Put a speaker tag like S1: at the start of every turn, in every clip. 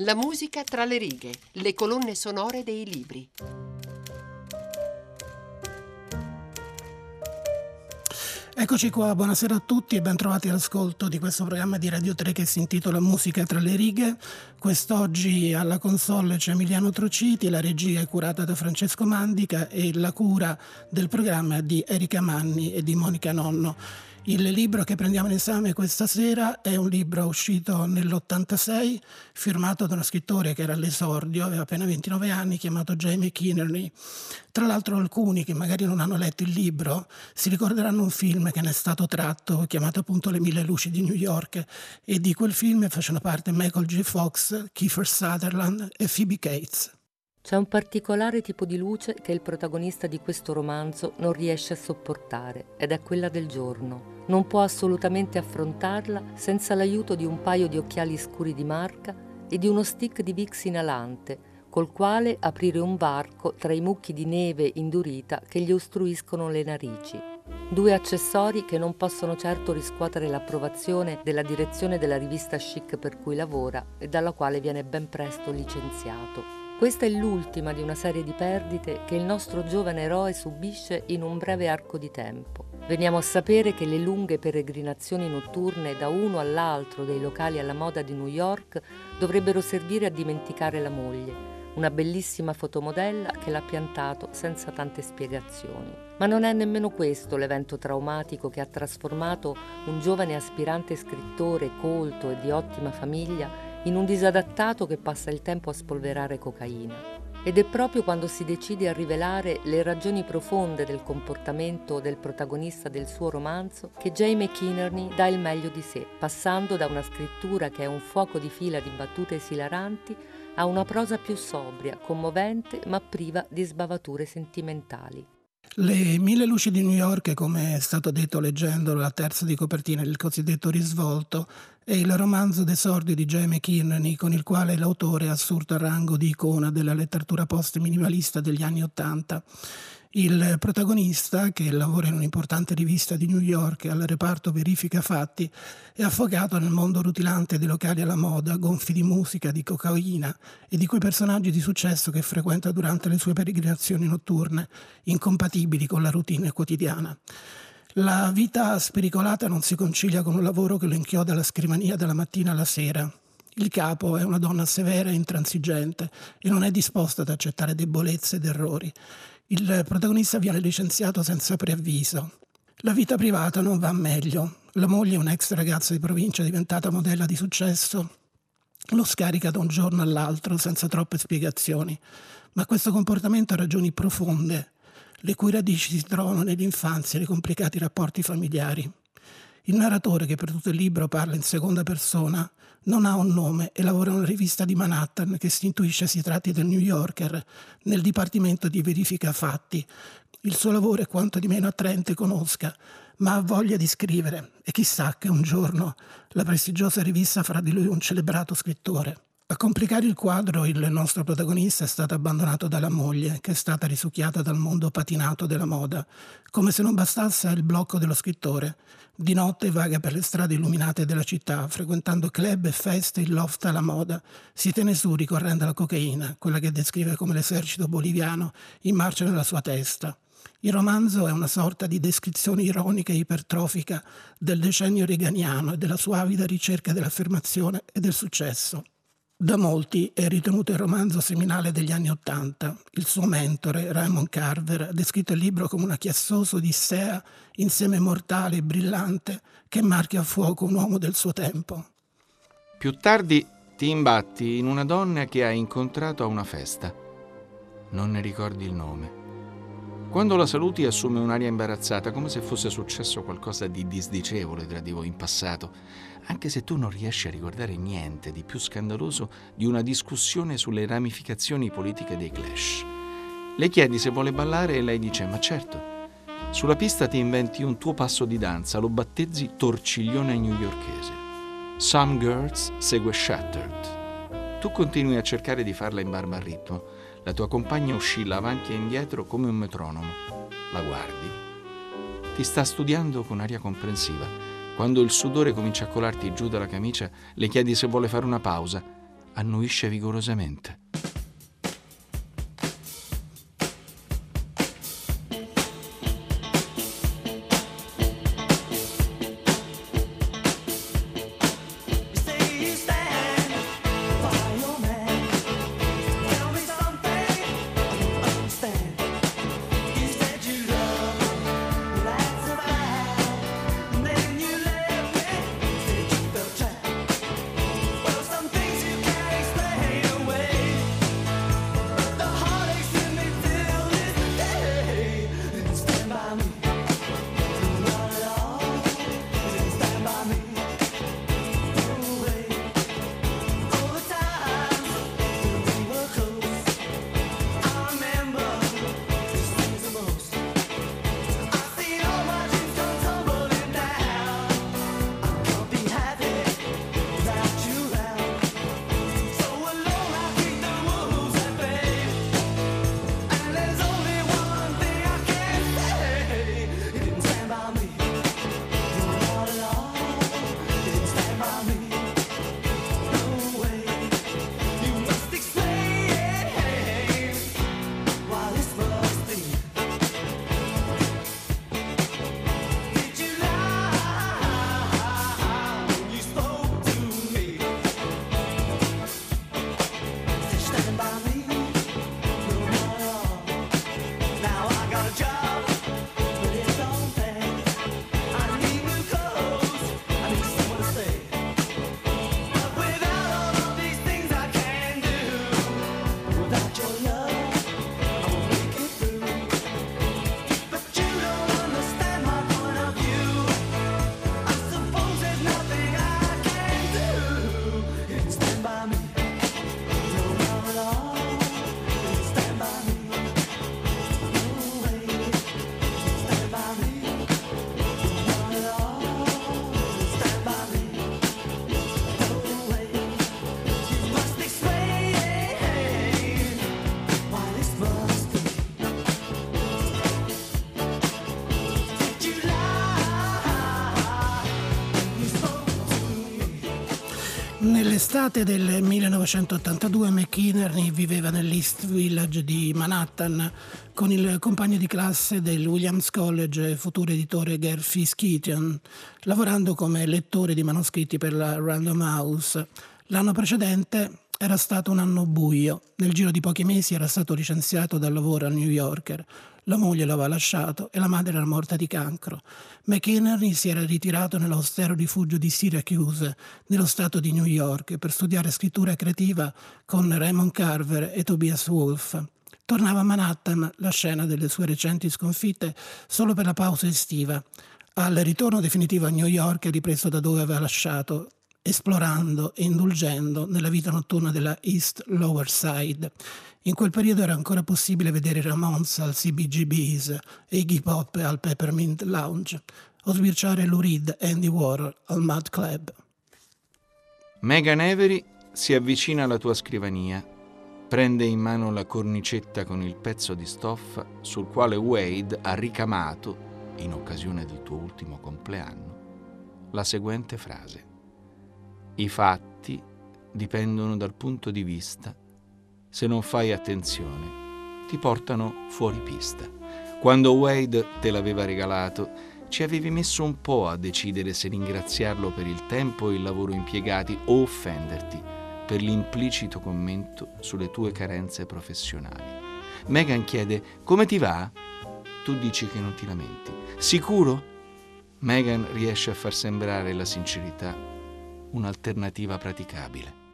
S1: La musica tra le righe, le colonne sonore dei libri.
S2: Eccoci qua, buonasera a tutti e ben trovati all'ascolto di questo programma di Radio 3 che si intitola Musica tra le righe. Quest'oggi alla console c'è Emiliano Trociti, la regia è curata da Francesco Mandica e la cura del programma di Erika Manni e di Monica Nonno. Il libro che prendiamo in esame questa sera è un libro uscito nell'86, firmato da uno scrittore che era all'esordio, aveva appena 29 anni, chiamato Jamie Kinnerney. Tra l'altro alcuni che magari non hanno letto il libro si ricorderanno un film che ne è stato tratto, chiamato appunto Le mille luci di New York, e di quel film facevano parte Michael J. Fox, Kiefer Sutherland e Phoebe Cates.
S3: C'è un particolare tipo di luce che il protagonista di questo romanzo non riesce a sopportare ed è quella del giorno. Non può assolutamente affrontarla senza l'aiuto di un paio di occhiali scuri di marca e di uno stick di Vicks inalante, col quale aprire un varco tra i mucchi di neve indurita che gli ostruiscono le narici. Due accessori che non possono certo riscuotere l'approvazione della direzione della rivista chic per cui lavora e dalla quale viene ben presto licenziato. Questa è l'ultima di una serie di perdite che il nostro giovane eroe subisce in un breve arco di tempo. Veniamo a sapere che le lunghe peregrinazioni notturne da uno all'altro dei locali alla moda di New York dovrebbero servire a dimenticare la moglie, una bellissima fotomodella che l'ha piantato senza tante spiegazioni. Ma non è nemmeno questo l'evento traumatico che ha trasformato un giovane aspirante scrittore colto e di ottima famiglia in un disadattato che passa il tempo a spolverare cocaina. Ed è proprio quando si decide a rivelare le ragioni profonde del comportamento del protagonista del suo romanzo che Jamie Kinnerney dà il meglio di sé, passando da una scrittura che è un fuoco di fila di battute esilaranti a una prosa più sobria, commovente ma priva di sbavature sentimentali.
S2: Le mille luci di New York, come è stato detto leggendolo, la terza di copertina del cosiddetto risvolto, è il romanzo d'esordio di Jamie Kierney con il quale l'autore ha assurto il rango di icona della letteratura post-minimalista degli anni Ottanta. Il protagonista, che lavora in un'importante rivista di New York al reparto verifica fatti, è affogato nel mondo rutilante dei locali alla moda, gonfi di musica, di cocaina e di quei personaggi di successo che frequenta durante le sue peregrinazioni notturne, incompatibili con la routine quotidiana. La vita spericolata non si concilia con un lavoro che lo inchioda alla scrivania dalla mattina alla sera. Il capo è una donna severa e intransigente e non è disposta ad accettare debolezze ed errori. Il protagonista viene licenziato senza preavviso. La vita privata non va meglio. La moglie, un'ex ragazza di provincia diventata modella di successo, lo scarica da un giorno all'altro senza troppe spiegazioni. Ma questo comportamento ha ragioni profonde, le cui radici si trovano nell'infanzia e nei complicati rapporti familiari. Il narratore, che per tutto il libro parla in seconda persona, non ha un nome e lavora in una rivista di Manhattan che si intuisce si tratti del New Yorker nel dipartimento di verifica fatti. Il suo lavoro è quanto di meno attraente conosca, ma ha voglia di scrivere e chissà che un giorno la prestigiosa rivista farà di lui un celebrato scrittore. A complicare il quadro, il nostro protagonista è stato abbandonato dalla moglie, che è stata risucchiata dal mondo patinato della moda. Come se non bastasse il blocco dello scrittore, di notte vaga per le strade illuminate della città, frequentando club e feste in loft alla moda. Si tiene su ricorrendo alla cocaina, quella che descrive come l'esercito boliviano in marcia nella sua testa. Il romanzo è una sorta di descrizione ironica e ipertrofica del decennio reganiano e della sua avida ricerca dell'affermazione e del successo. Da molti è ritenuto il romanzo seminale degli anni Ottanta. Il suo mentore, Raymond Carver, ha descritto il libro come una chiassosa odissea insieme mortale e brillante che marchia a fuoco un uomo del suo tempo.
S4: Più tardi ti imbatti in una donna che hai incontrato a una festa. Non ne ricordi il nome. Quando la saluti assume un'aria imbarazzata, come se fosse successo qualcosa di disdicevole tra di voi in passato anche se tu non riesci a ricordare niente di più scandaloso di una discussione sulle ramificazioni politiche dei Clash. Le chiedi se vuole ballare e lei dice ma certo. Sulla pista ti inventi un tuo passo di danza, lo battezzi torciglione newyorkese. Some Girls segue Shattered. Tu continui a cercare di farla in barba al ritmo. La tua compagna oscilla avanti e indietro come un metronomo. La guardi. Ti sta studiando con aria comprensiva quando il sudore comincia a colarti giù dalla camicia, le chiedi se vuole fare una pausa.
S5: annuisce vigorosamente.
S2: Nell'estate del 1982 McInerney viveva nell'East Village di Manhattan con il compagno di classe del Williams College e futuro editore Gary Fisketian, lavorando come lettore di manoscritti per la Random House. L'anno precedente era stato un anno buio. Nel giro di pochi mesi era stato licenziato dal lavoro a New Yorker. La moglie l'aveva lasciato e la madre era morta di cancro. McInerney si era ritirato nell'austero rifugio di Syracuse, nello stato di New York, per studiare scrittura creativa con Raymond Carver e Tobias Wolff. Tornava a Manhattan, la scena delle sue recenti sconfitte, solo per la pausa estiva. Al ritorno definitivo a New York ripreso da dove aveva lasciato, esplorando e indulgendo nella vita notturna della East Lower Side. In quel periodo era ancora possibile vedere Ramones al CBGB's e Iggy Pop al Peppermint Lounge o sbirciare Lou Reed e Andy Warhol al Mad Club.
S5: Megan Avery si avvicina alla tua scrivania, prende in mano la cornicetta con il pezzo di stoffa sul quale Wade ha ricamato, in occasione del tuo ultimo compleanno, la seguente frase. I fatti dipendono dal punto di vista se non fai attenzione, ti portano fuori pista. Quando Wade te l'aveva regalato, ci avevi messo un po' a decidere se ringraziarlo per il tempo e il lavoro impiegati o offenderti per l'implicito commento sulle tue carenze professionali. Megan chiede come ti va? Tu dici che non ti lamenti. Sicuro? Megan riesce a far sembrare la sincerità un'alternativa praticabile.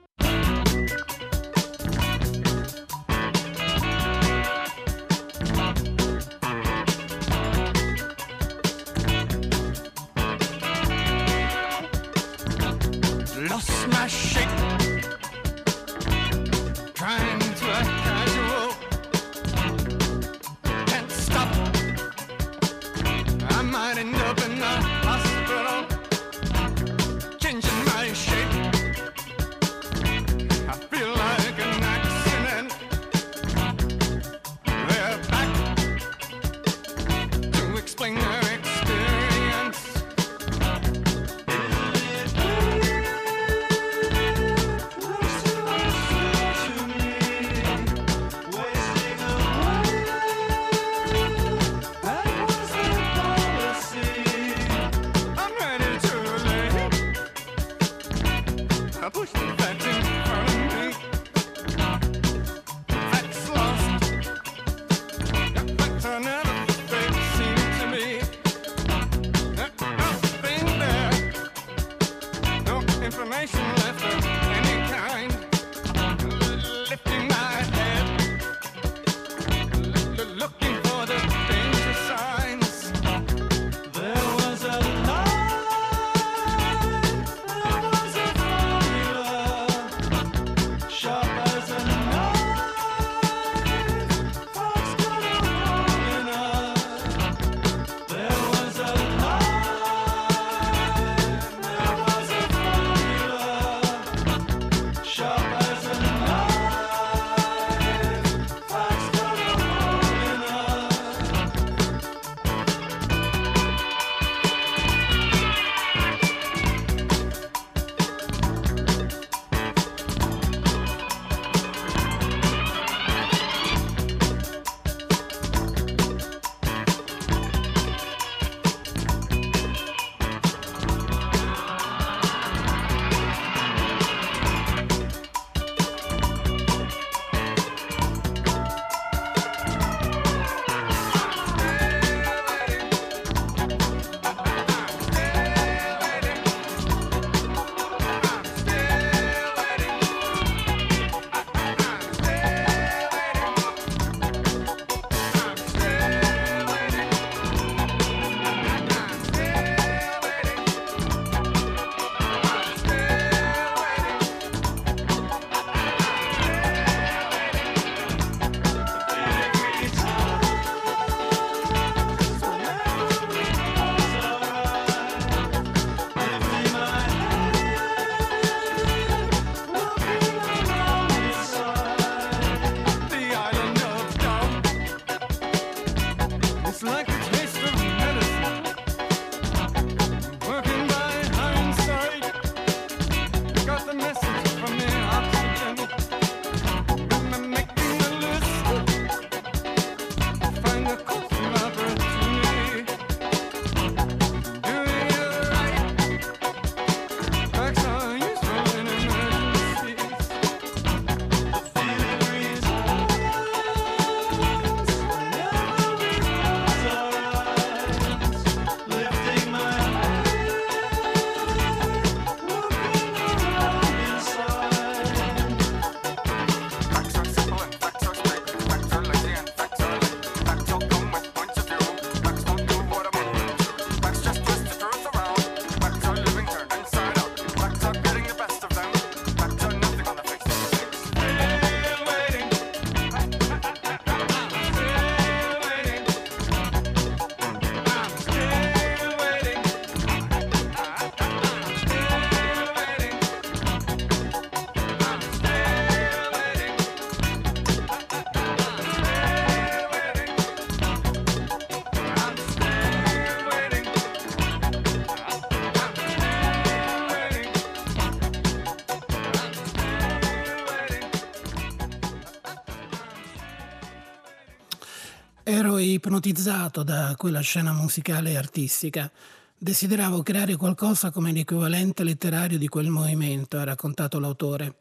S2: Ipnotizzato da quella scena musicale e artistica. Desideravo creare qualcosa come l'equivalente letterario di quel movimento, ha raccontato l'autore.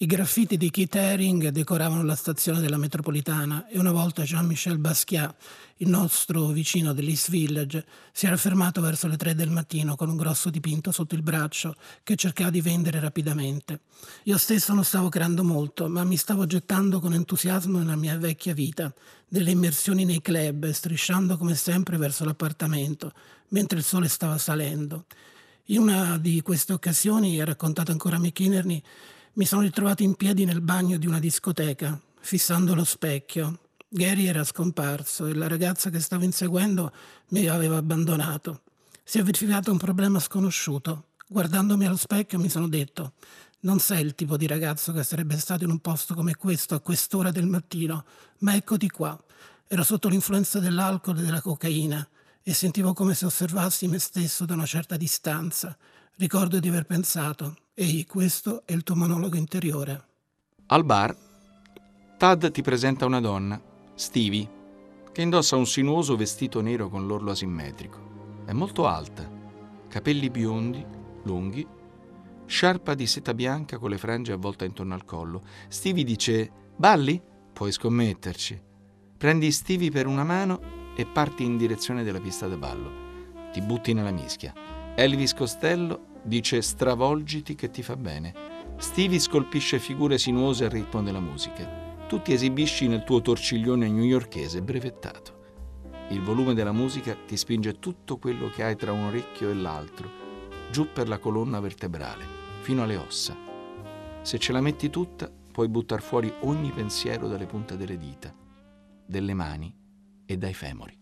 S2: I graffiti di Keith Haring decoravano la stazione della metropolitana e una volta Jean-Michel Basquiat, il nostro vicino dell'East Village, si era fermato verso le tre del mattino con un grosso dipinto sotto il braccio che cercava di vendere rapidamente. Io stesso non stavo creando molto, ma mi stavo gettando con entusiasmo nella mia vecchia vita, delle immersioni nei club, strisciando come sempre verso l'appartamento, mentre il sole stava salendo. In una di queste occasioni, ha raccontato ancora McInerney, mi sono ritrovato in piedi nel bagno di una discoteca, fissando lo specchio. Gary era scomparso e la ragazza che stavo inseguendo mi aveva abbandonato. Si è verificato un problema sconosciuto. Guardandomi allo specchio mi sono detto, non sei il tipo di ragazzo che sarebbe stato in un posto come questo a quest'ora del mattino, ma eccoti qua. Ero sotto l'influenza dell'alcol e della cocaina e sentivo come se osservassi me stesso da una certa distanza. Ricordo di aver pensato, ehi, questo è il tuo monologo interiore.
S4: Al bar, Tad ti presenta una donna, Stevie, che indossa un sinuoso vestito nero con l'orlo asimmetrico. È molto alta, capelli biondi, lunghi,
S6: sciarpa di seta bianca con le frange avvolte intorno al collo. Stevie dice: Balli? Puoi scommetterci. Prendi Stevie per una mano e parti in direzione della pista da ballo. Ti butti nella mischia. Elvis Costello dice stravolgiti che ti fa bene. Stevie scolpisce figure sinuose al ritmo della musica. Tu ti esibisci nel tuo torciglione newyorkese brevettato. Il volume della musica ti spinge tutto quello che hai tra un orecchio e l'altro, giù per la colonna vertebrale, fino alle ossa. Se ce la metti tutta, puoi buttar fuori ogni pensiero dalle punte delle dita, delle mani e dai femori.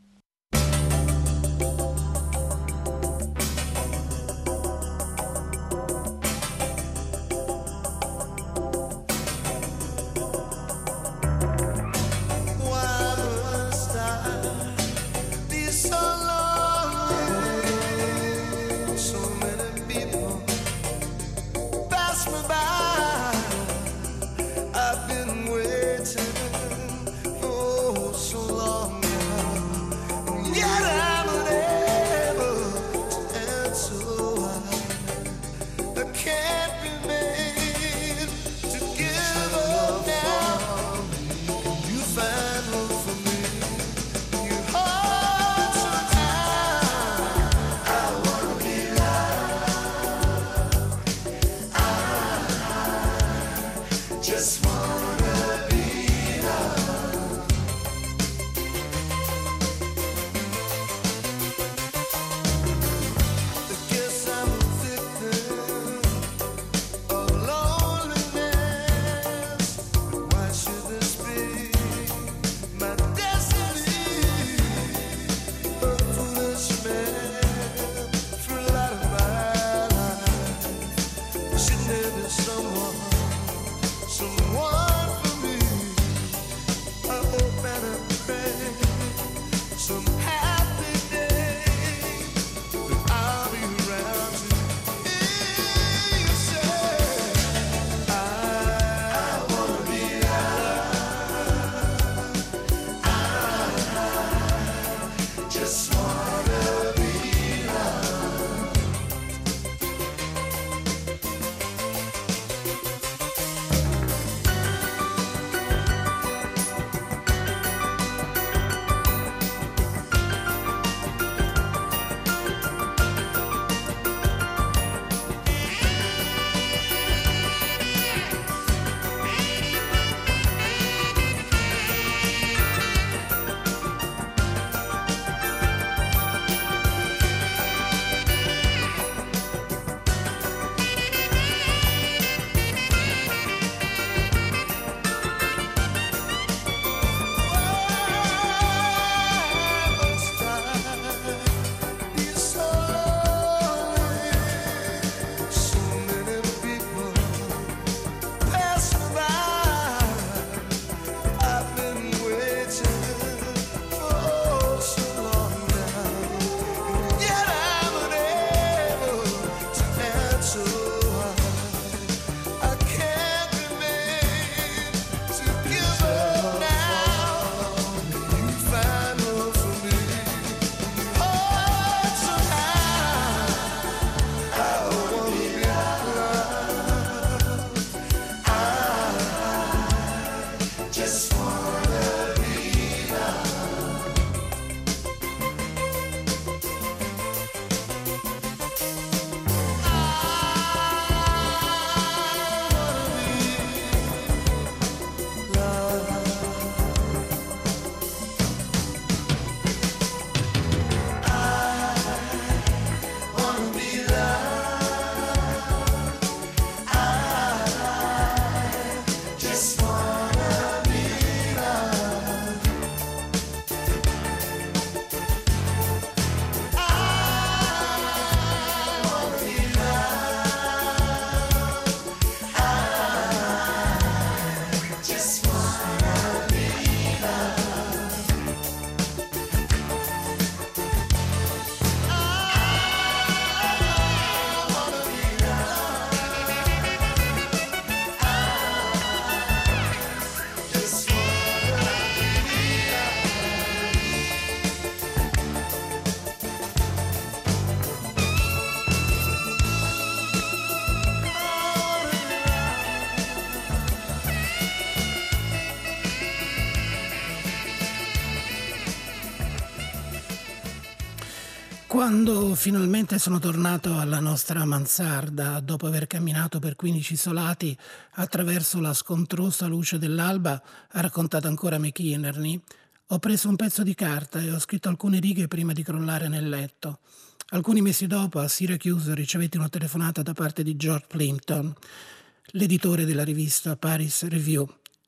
S2: Quando finalmente sono tornato alla nostra mansarda, dopo aver camminato per 15 isolati attraverso la scontrosa luce dell'alba, ha raccontato ancora McInerney, ho preso un pezzo di carta e ho scritto alcune righe prima di crollare nel letto. Alcuni mesi dopo a Syracuse ricevetti una telefonata da parte di George Plimpton, l'editore della rivista Paris Review.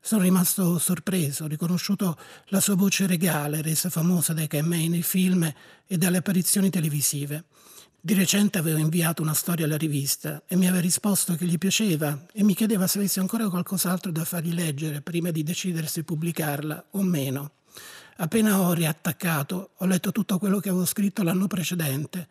S2: Sono rimasto sorpreso, ho riconosciuto la sua voce regale, resa famosa dai camei nei film e dalle apparizioni televisive. Di recente avevo inviato una storia alla rivista e mi aveva risposto che gli piaceva e mi chiedeva se avessi ancora qualcos'altro da fargli leggere prima di decidere se pubblicarla o meno. Appena ho riattaccato, ho letto tutto quello che avevo scritto l'anno precedente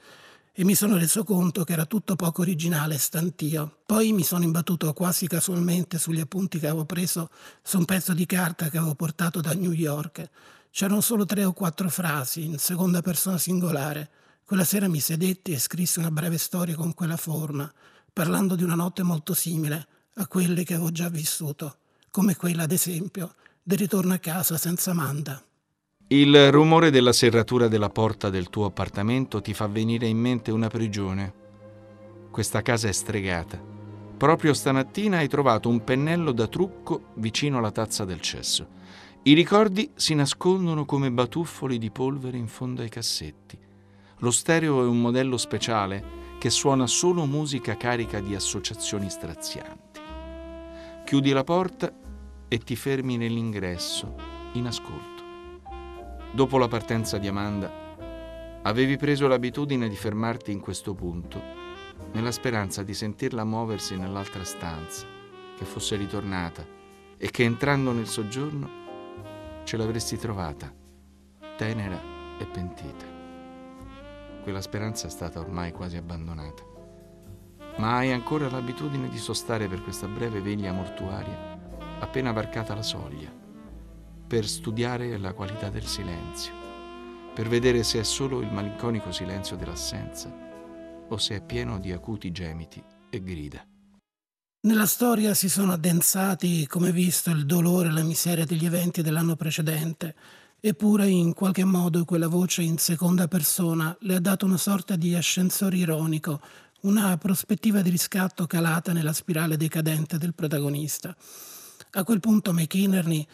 S2: e mi sono reso conto che era tutto poco originale e stantio. Poi mi sono imbattuto quasi casualmente sugli appunti che avevo preso su un pezzo di carta che avevo portato da New York. C'erano solo tre o quattro frasi in seconda persona singolare. Quella sera mi sedetti e scrissi una breve storia con quella forma, parlando di una notte molto simile a quelle che avevo già vissuto, come quella, ad esempio, del ritorno a casa senza Amanda.
S4: Il rumore della serratura della porta del tuo appartamento ti fa venire in mente una prigione. Questa casa è stregata. Proprio stamattina hai trovato un pennello da trucco vicino alla tazza del cesso. I ricordi si nascondono come batuffoli di polvere in fondo ai cassetti. Lo stereo è un modello speciale che suona solo musica carica di associazioni strazianti. Chiudi la porta e ti fermi nell'ingresso, in ascolto. Dopo la partenza di Amanda, avevi preso l'abitudine di fermarti in questo punto, nella speranza di sentirla muoversi nell'altra stanza, che fosse ritornata e che entrando nel soggiorno ce l'avresti trovata, tenera e pentita. Quella speranza è stata ormai quasi abbandonata. Ma hai ancora l'abitudine di sostare per questa breve veglia mortuaria, appena varcata la soglia per studiare la qualità del silenzio, per vedere se è solo il malinconico silenzio dell'assenza o se è pieno di acuti gemiti e grida.
S2: Nella storia si sono addensati, come visto, il dolore e la miseria degli eventi dell'anno precedente, eppure in qualche modo quella voce in seconda persona le ha dato una sorta di ascensore ironico, una prospettiva di riscatto calata nella spirale decadente del protagonista. A quel punto McInerney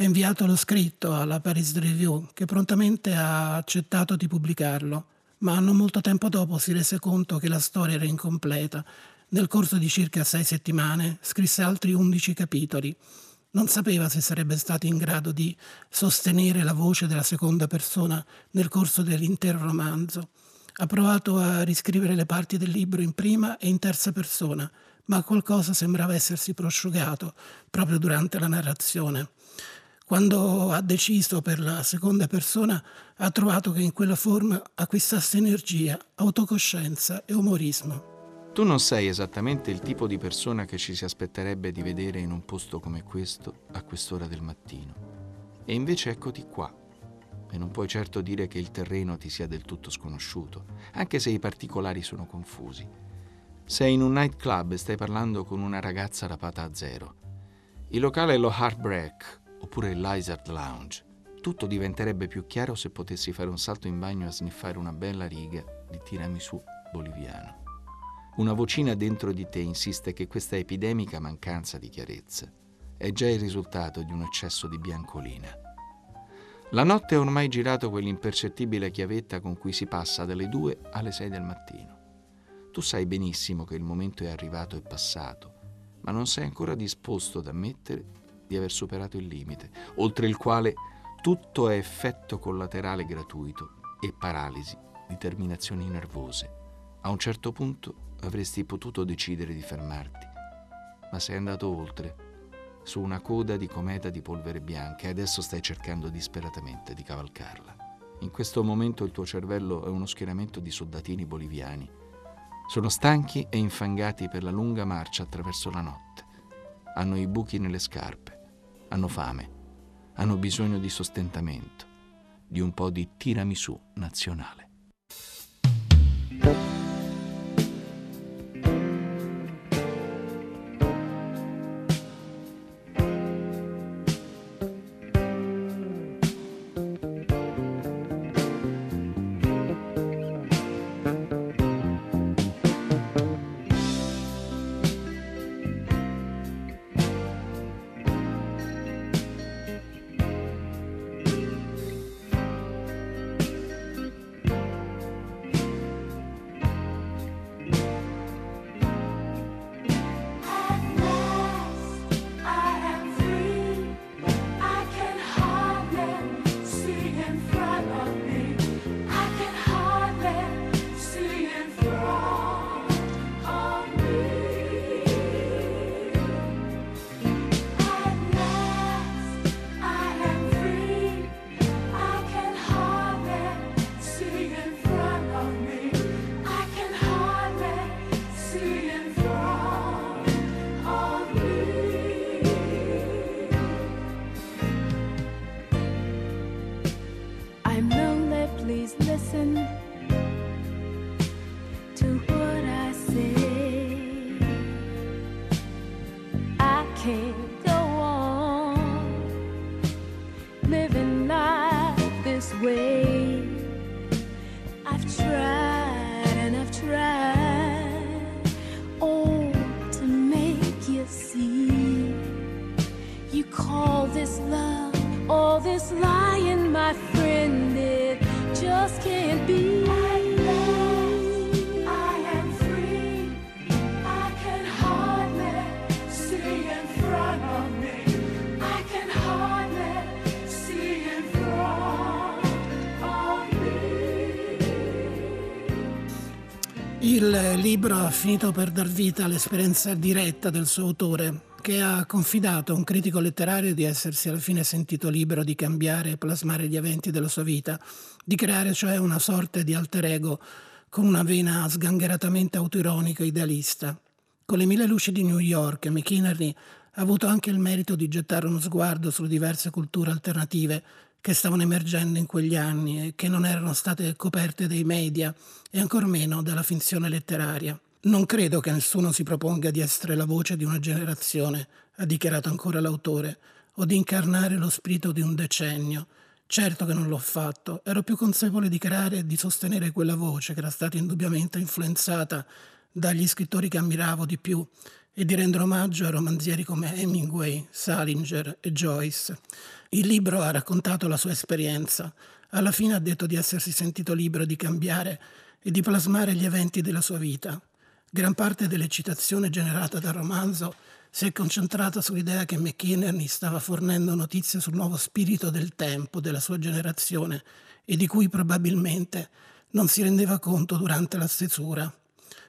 S2: ha inviato lo scritto alla Paris Review, che prontamente ha accettato di pubblicarlo, ma non molto tempo dopo si rese conto che la storia era incompleta. Nel corso di circa sei settimane scrisse altri undici capitoli. Non sapeva se sarebbe stato in grado di sostenere la voce della seconda persona nel corso dell'intero romanzo. Ha provato a riscrivere le parti del libro in prima e in terza persona, ma qualcosa sembrava essersi prosciugato proprio durante la narrazione. Quando ha deciso per la seconda persona, ha trovato che in quella forma acquistasse energia, autocoscienza e umorismo.
S4: Tu non sei esattamente il tipo di persona che ci si aspetterebbe di vedere in un posto come questo a quest'ora del mattino. E invece eccoti qua. E non puoi certo dire che il terreno ti sia del tutto sconosciuto, anche se i particolari sono confusi. Sei in un nightclub e stai parlando con una ragazza rapata a zero. Il locale è lo Heartbreak, oppure il Lizard Lounge. Tutto diventerebbe più chiaro se potessi fare un salto in bagno a sniffare una bella riga di tiramisù boliviano. Una vocina dentro di te insiste che questa epidemica mancanza di chiarezza è già il risultato di un eccesso di biancolina. La notte ha ormai girato quell'impercettibile chiavetta con cui si passa dalle 2 alle 6 del mattino. Tu sai benissimo che il momento è arrivato e passato, ma non sei ancora disposto ad ammettere di aver superato il limite, oltre il quale tutto è effetto collaterale gratuito e paralisi di terminazioni nervose. A un certo punto avresti potuto decidere di fermarti, ma sei andato oltre, su una coda di cometa di polvere bianca e adesso stai cercando disperatamente di cavalcarla. In questo momento il tuo cervello è uno schieramento di soldatini boliviani. Sono stanchi e infangati per la lunga marcia attraverso la notte. Hanno i buchi nelle scarpe hanno fame, hanno bisogno di sostentamento, di un po' di tiramisù nazionale.
S2: Libro ha finito per dar vita all'esperienza diretta del suo autore, che ha confidato a un critico letterario di essersi alla fine sentito libero di cambiare e plasmare gli eventi della sua vita, di creare cioè una sorta di alter ego con una vena sgangheratamente autoironica e idealista. Con le mille luci di New York, McInerney ha avuto anche il merito di gettare uno sguardo sulle diverse culture alternative che stavano emergendo in quegli anni e che non erano state coperte dai media e ancor meno dalla finzione letteraria. Non credo che nessuno si proponga di essere la voce di una generazione, ha dichiarato ancora l'autore, o di incarnare lo spirito di un decennio. Certo che non l'ho fatto, ero più consapevole di creare e di sostenere quella voce che era stata indubbiamente influenzata dagli scrittori che ammiravo di più e di rendere omaggio a romanzieri come Hemingway, Salinger e Joyce. Il libro ha raccontato la sua esperienza. Alla fine ha detto di essersi sentito libero di cambiare e di plasmare gli eventi della sua vita. Gran parte dell'eccitazione generata dal romanzo si è concentrata sull'idea che McInerney stava fornendo notizie sul nuovo spirito del tempo della sua generazione e di cui probabilmente non si rendeva conto durante la stesura.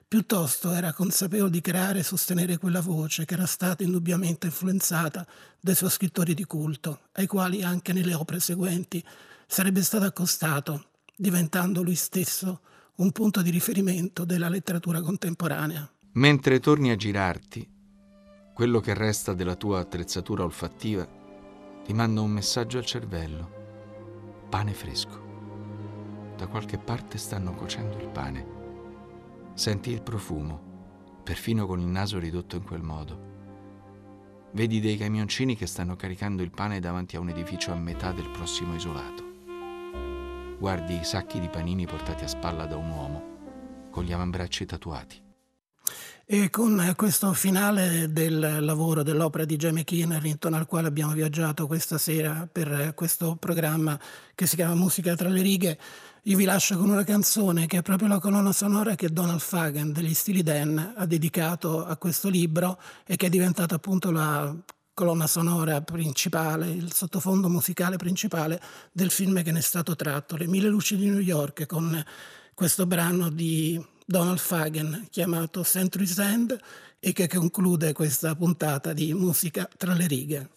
S2: Piuttosto era consapevole di creare e sostenere quella voce che era stata indubbiamente influenzata dai suoi scrittori di culto, ai quali anche nelle opere seguenti sarebbe stato accostato, diventando lui stesso un punto di riferimento della letteratura contemporanea.
S4: Mentre torni a girarti, quello che resta della tua attrezzatura olfattiva ti manda un messaggio al cervello. Pane fresco. Da qualche parte stanno cuocendo il pane. Senti il profumo, perfino con il naso ridotto in quel modo. Vedi dei camioncini che stanno caricando il pane davanti a un edificio a metà del prossimo isolato. Guardi i sacchi di panini portati a spalla da un uomo, con gli avambracci tatuati.
S2: E con questo finale del lavoro dell'opera di Jamie Keener, intorno al quale abbiamo viaggiato questa sera per questo programma che si chiama Musica tra le righe, io vi lascio con una canzone che è proprio la colonna sonora che Donald Fagan degli Stili Dan ha dedicato a questo libro e che è diventata appunto la colonna sonora principale, il sottofondo musicale principale del film che ne è stato tratto, Le mille luci di New York, con questo brano di Donald Fagan chiamato Century's End e che conclude questa puntata di musica tra le righe.